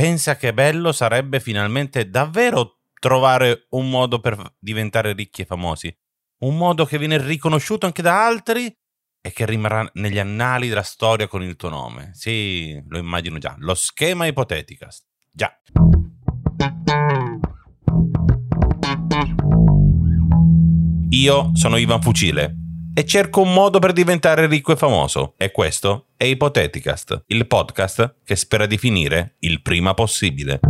Pensa che bello sarebbe finalmente davvero trovare un modo per diventare ricchi e famosi. Un modo che viene riconosciuto anche da altri e che rimarrà negli annali della storia con il tuo nome. Sì, lo immagino già. Lo schema ipoteticast. Già. Io sono Ivan Fucile e cerco un modo per diventare ricco e famoso. E questo è Ipoteticast, il podcast che spera di finire il prima possibile.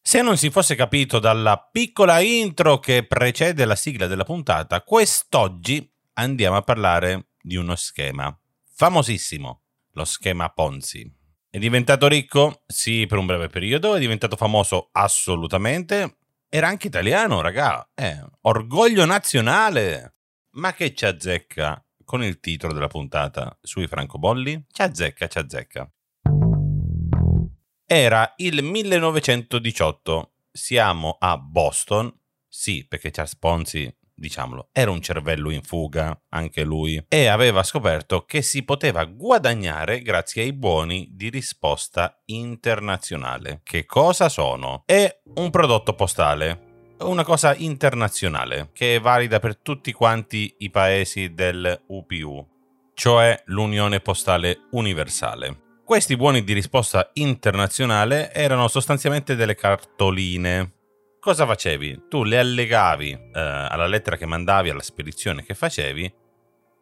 Se non si fosse capito dalla piccola intro che precede la sigla della puntata, quest'oggi andiamo a parlare di uno schema famosissimo, lo schema Ponzi. È diventato ricco? Sì, per un breve periodo. È diventato famoso? Assolutamente. Era anche italiano, raga. Eh, orgoglio nazionale. Ma che ci azzecca con il titolo della puntata sui francobolli? Ci azzecca, ci azzecca. Era il 1918. Siamo a Boston. Sì, perché Charles Ponzi diciamolo, era un cervello in fuga, anche lui, e aveva scoperto che si poteva guadagnare grazie ai buoni di risposta internazionale. Che cosa sono? È un prodotto postale, una cosa internazionale che è valida per tutti quanti i paesi del UPU, cioè l'Unione Postale Universale. Questi buoni di risposta internazionale erano sostanzialmente delle cartoline cosa facevi? Tu le allegavi eh, alla lettera che mandavi, alla spedizione che facevi,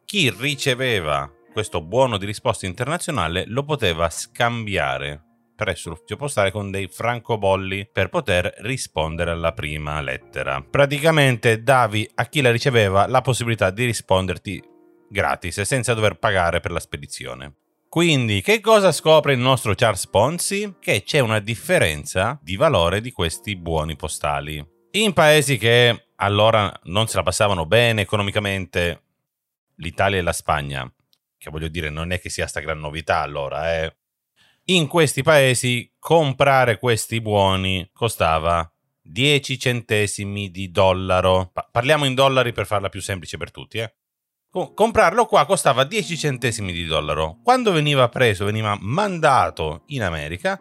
chi riceveva questo buono di risposta internazionale lo poteva scambiare presso l'ufficio postale con dei francobolli per poter rispondere alla prima lettera. Praticamente davi a chi la riceveva la possibilità di risponderti gratis senza dover pagare per la spedizione. Quindi, che cosa scopre il nostro Charles Ponzi? Che c'è una differenza di valore di questi buoni postali. In paesi che allora non se la passavano bene economicamente, l'Italia e la Spagna, che voglio dire non è che sia sta gran novità allora, eh. In questi paesi comprare questi buoni costava 10 centesimi di dollaro. Pa- parliamo in dollari per farla più semplice per tutti, eh comprarlo qua costava 10 centesimi di dollaro. Quando veniva preso, veniva mandato in America,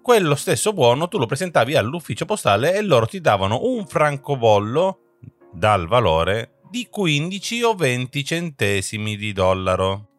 quello stesso buono tu lo presentavi all'ufficio postale e loro ti davano un francobollo dal valore di 15 o 20 centesimi di dollaro.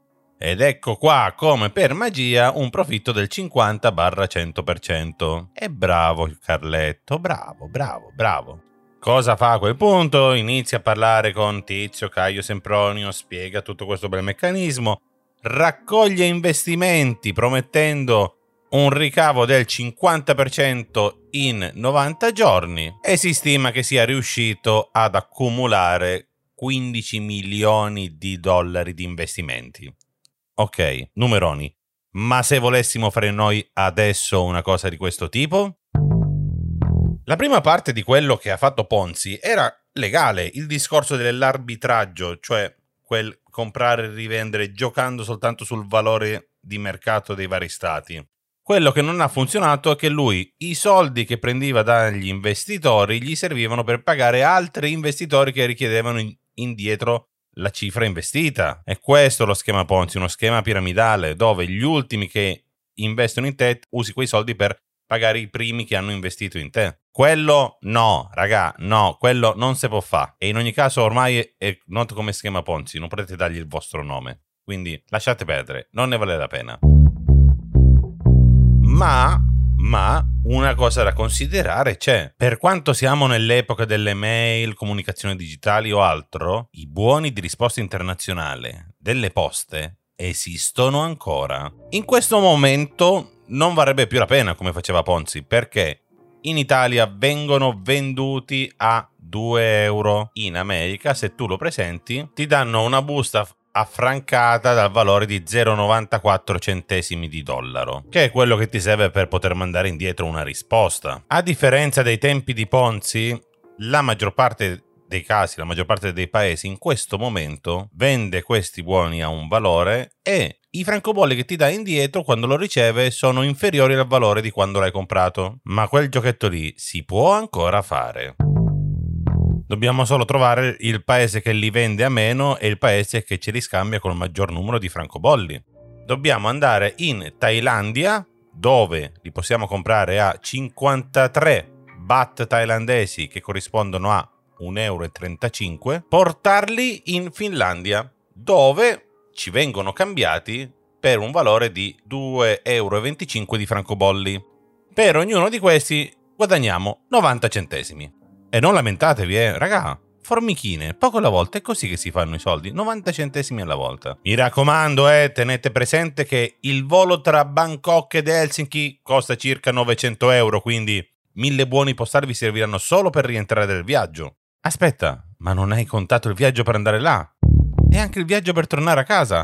Ed ecco qua, come per magia, un profitto del 50-100%. E bravo Carletto, bravo, bravo, bravo. Cosa fa a quel punto? Inizia a parlare con Tizio, Caio Sempronio, spiega tutto questo bel meccanismo, raccoglie investimenti promettendo un ricavo del 50% in 90 giorni e si stima che sia riuscito ad accumulare 15 milioni di dollari di investimenti. Ok, numeroni. Ma se volessimo fare noi adesso una cosa di questo tipo? La prima parte di quello che ha fatto Ponzi era legale, il discorso dell'arbitraggio, cioè quel comprare e rivendere giocando soltanto sul valore di mercato dei vari stati. Quello che non ha funzionato è che lui i soldi che prendeva dagli investitori gli servivano per pagare altri investitori che richiedevano indietro la cifra investita. E questo è lo schema Ponzi, uno schema piramidale dove gli ultimi che investono in te usi quei soldi per pagare i primi che hanno investito in te. Quello no, raga, no, quello non si può fare. E in ogni caso ormai è noto come schema Ponzi, non potete dargli il vostro nome. Quindi lasciate perdere, non ne vale la pena. Ma, ma, una cosa da considerare c'è. Per quanto siamo nell'epoca delle mail, comunicazioni digitali o altro, i buoni di risposta internazionale delle poste esistono ancora. In questo momento non varrebbe più la pena come faceva Ponzi, perché in Italia vengono venduti a 2 euro. In America, se tu lo presenti, ti danno una busta affrancata dal valore di 0,94 centesimi di dollaro, che è quello che ti serve per poter mandare indietro una risposta. A differenza dei tempi di Ponzi, la maggior parte dei casi, la maggior parte dei paesi in questo momento vende questi buoni a un valore e i francobolli che ti dà indietro quando lo riceve sono inferiori al valore di quando l'hai comprato. Ma quel giochetto lì si può ancora fare. Dobbiamo solo trovare il paese che li vende a meno e il paese che ce li scambia con il maggior numero di francobolli. Dobbiamo andare in Thailandia, dove li possiamo comprare a 53 baht thailandesi che corrispondono a 1,35 euro, portarli in Finlandia, dove ci vengono cambiati per un valore di 2,25 euro di francobolli. Per ognuno di questi guadagniamo 90 centesimi. E non lamentatevi, eh, raga, formichine, poco alla volta, è così che si fanno i soldi, 90 centesimi alla volta. Mi raccomando, eh, tenete presente che il volo tra Bangkok ed Helsinki costa circa 900 euro, quindi mille buoni postali vi serviranno solo per rientrare del viaggio. Aspetta, ma non hai contato il viaggio per andare là? E anche il viaggio per tornare a casa?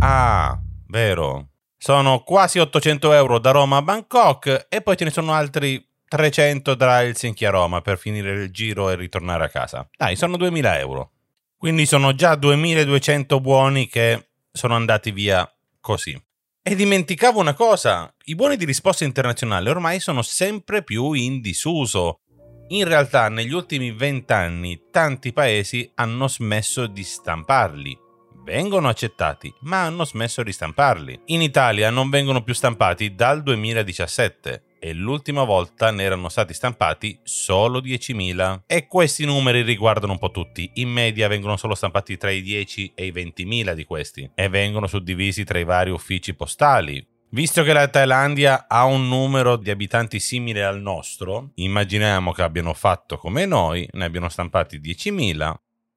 Ah, vero. Sono quasi 800 euro da Roma a Bangkok e poi ce ne sono altri 300 da Helsinki a Roma per finire il giro e ritornare a casa. Dai, sono 2000 euro. Quindi sono già 2200 buoni che sono andati via così. E dimenticavo una cosa, i buoni di risposta internazionale ormai sono sempre più in disuso. In realtà negli ultimi vent'anni tanti paesi hanno smesso di stamparli. Vengono accettati, ma hanno smesso di stamparli. In Italia non vengono più stampati dal 2017 e l'ultima volta ne erano stati stampati solo 10.000. E questi numeri riguardano un po' tutti. In media vengono solo stampati tra i 10 e i 20.000 di questi e vengono suddivisi tra i vari uffici postali. Visto che la Thailandia ha un numero di abitanti simile al nostro, immaginiamo che abbiano fatto come noi, ne abbiano stampati 10.000.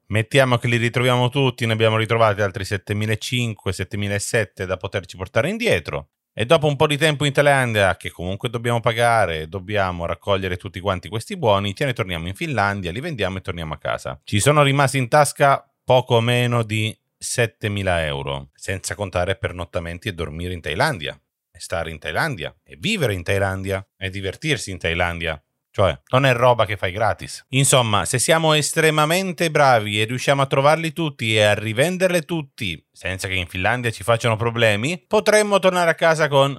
Mettiamo che li ritroviamo tutti, ne abbiamo ritrovati altri 7.500, 7.700 da poterci portare indietro. E dopo un po' di tempo in Thailandia, che comunque dobbiamo pagare, dobbiamo raccogliere tutti quanti questi buoni, ce ne torniamo in Finlandia, li vendiamo e torniamo a casa. Ci sono rimasti in tasca poco meno di 7.000 euro, senza contare pernottamenti e dormire in Thailandia, e stare in Thailandia, e vivere in Thailandia, e divertirsi in Thailandia. Cioè, non è roba che fai gratis. Insomma, se siamo estremamente bravi e riusciamo a trovarli tutti e a rivenderli tutti senza che in Finlandia ci facciano problemi, potremmo tornare a casa con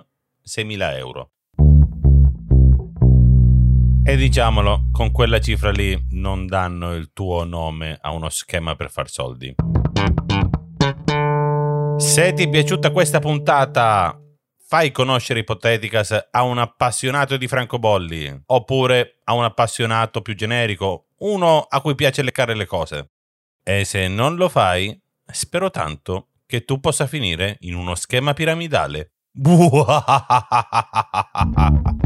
6.000 euro. E diciamolo, con quella cifra lì non danno il tuo nome a uno schema per far soldi. Se ti è piaciuta questa puntata, fai conoscere Ipoteticas a un appassionato di francobolli oppure a un appassionato più generico, uno a cui piace leccare le cose. E se non lo fai, spero tanto che tu possa finire in uno schema piramidale.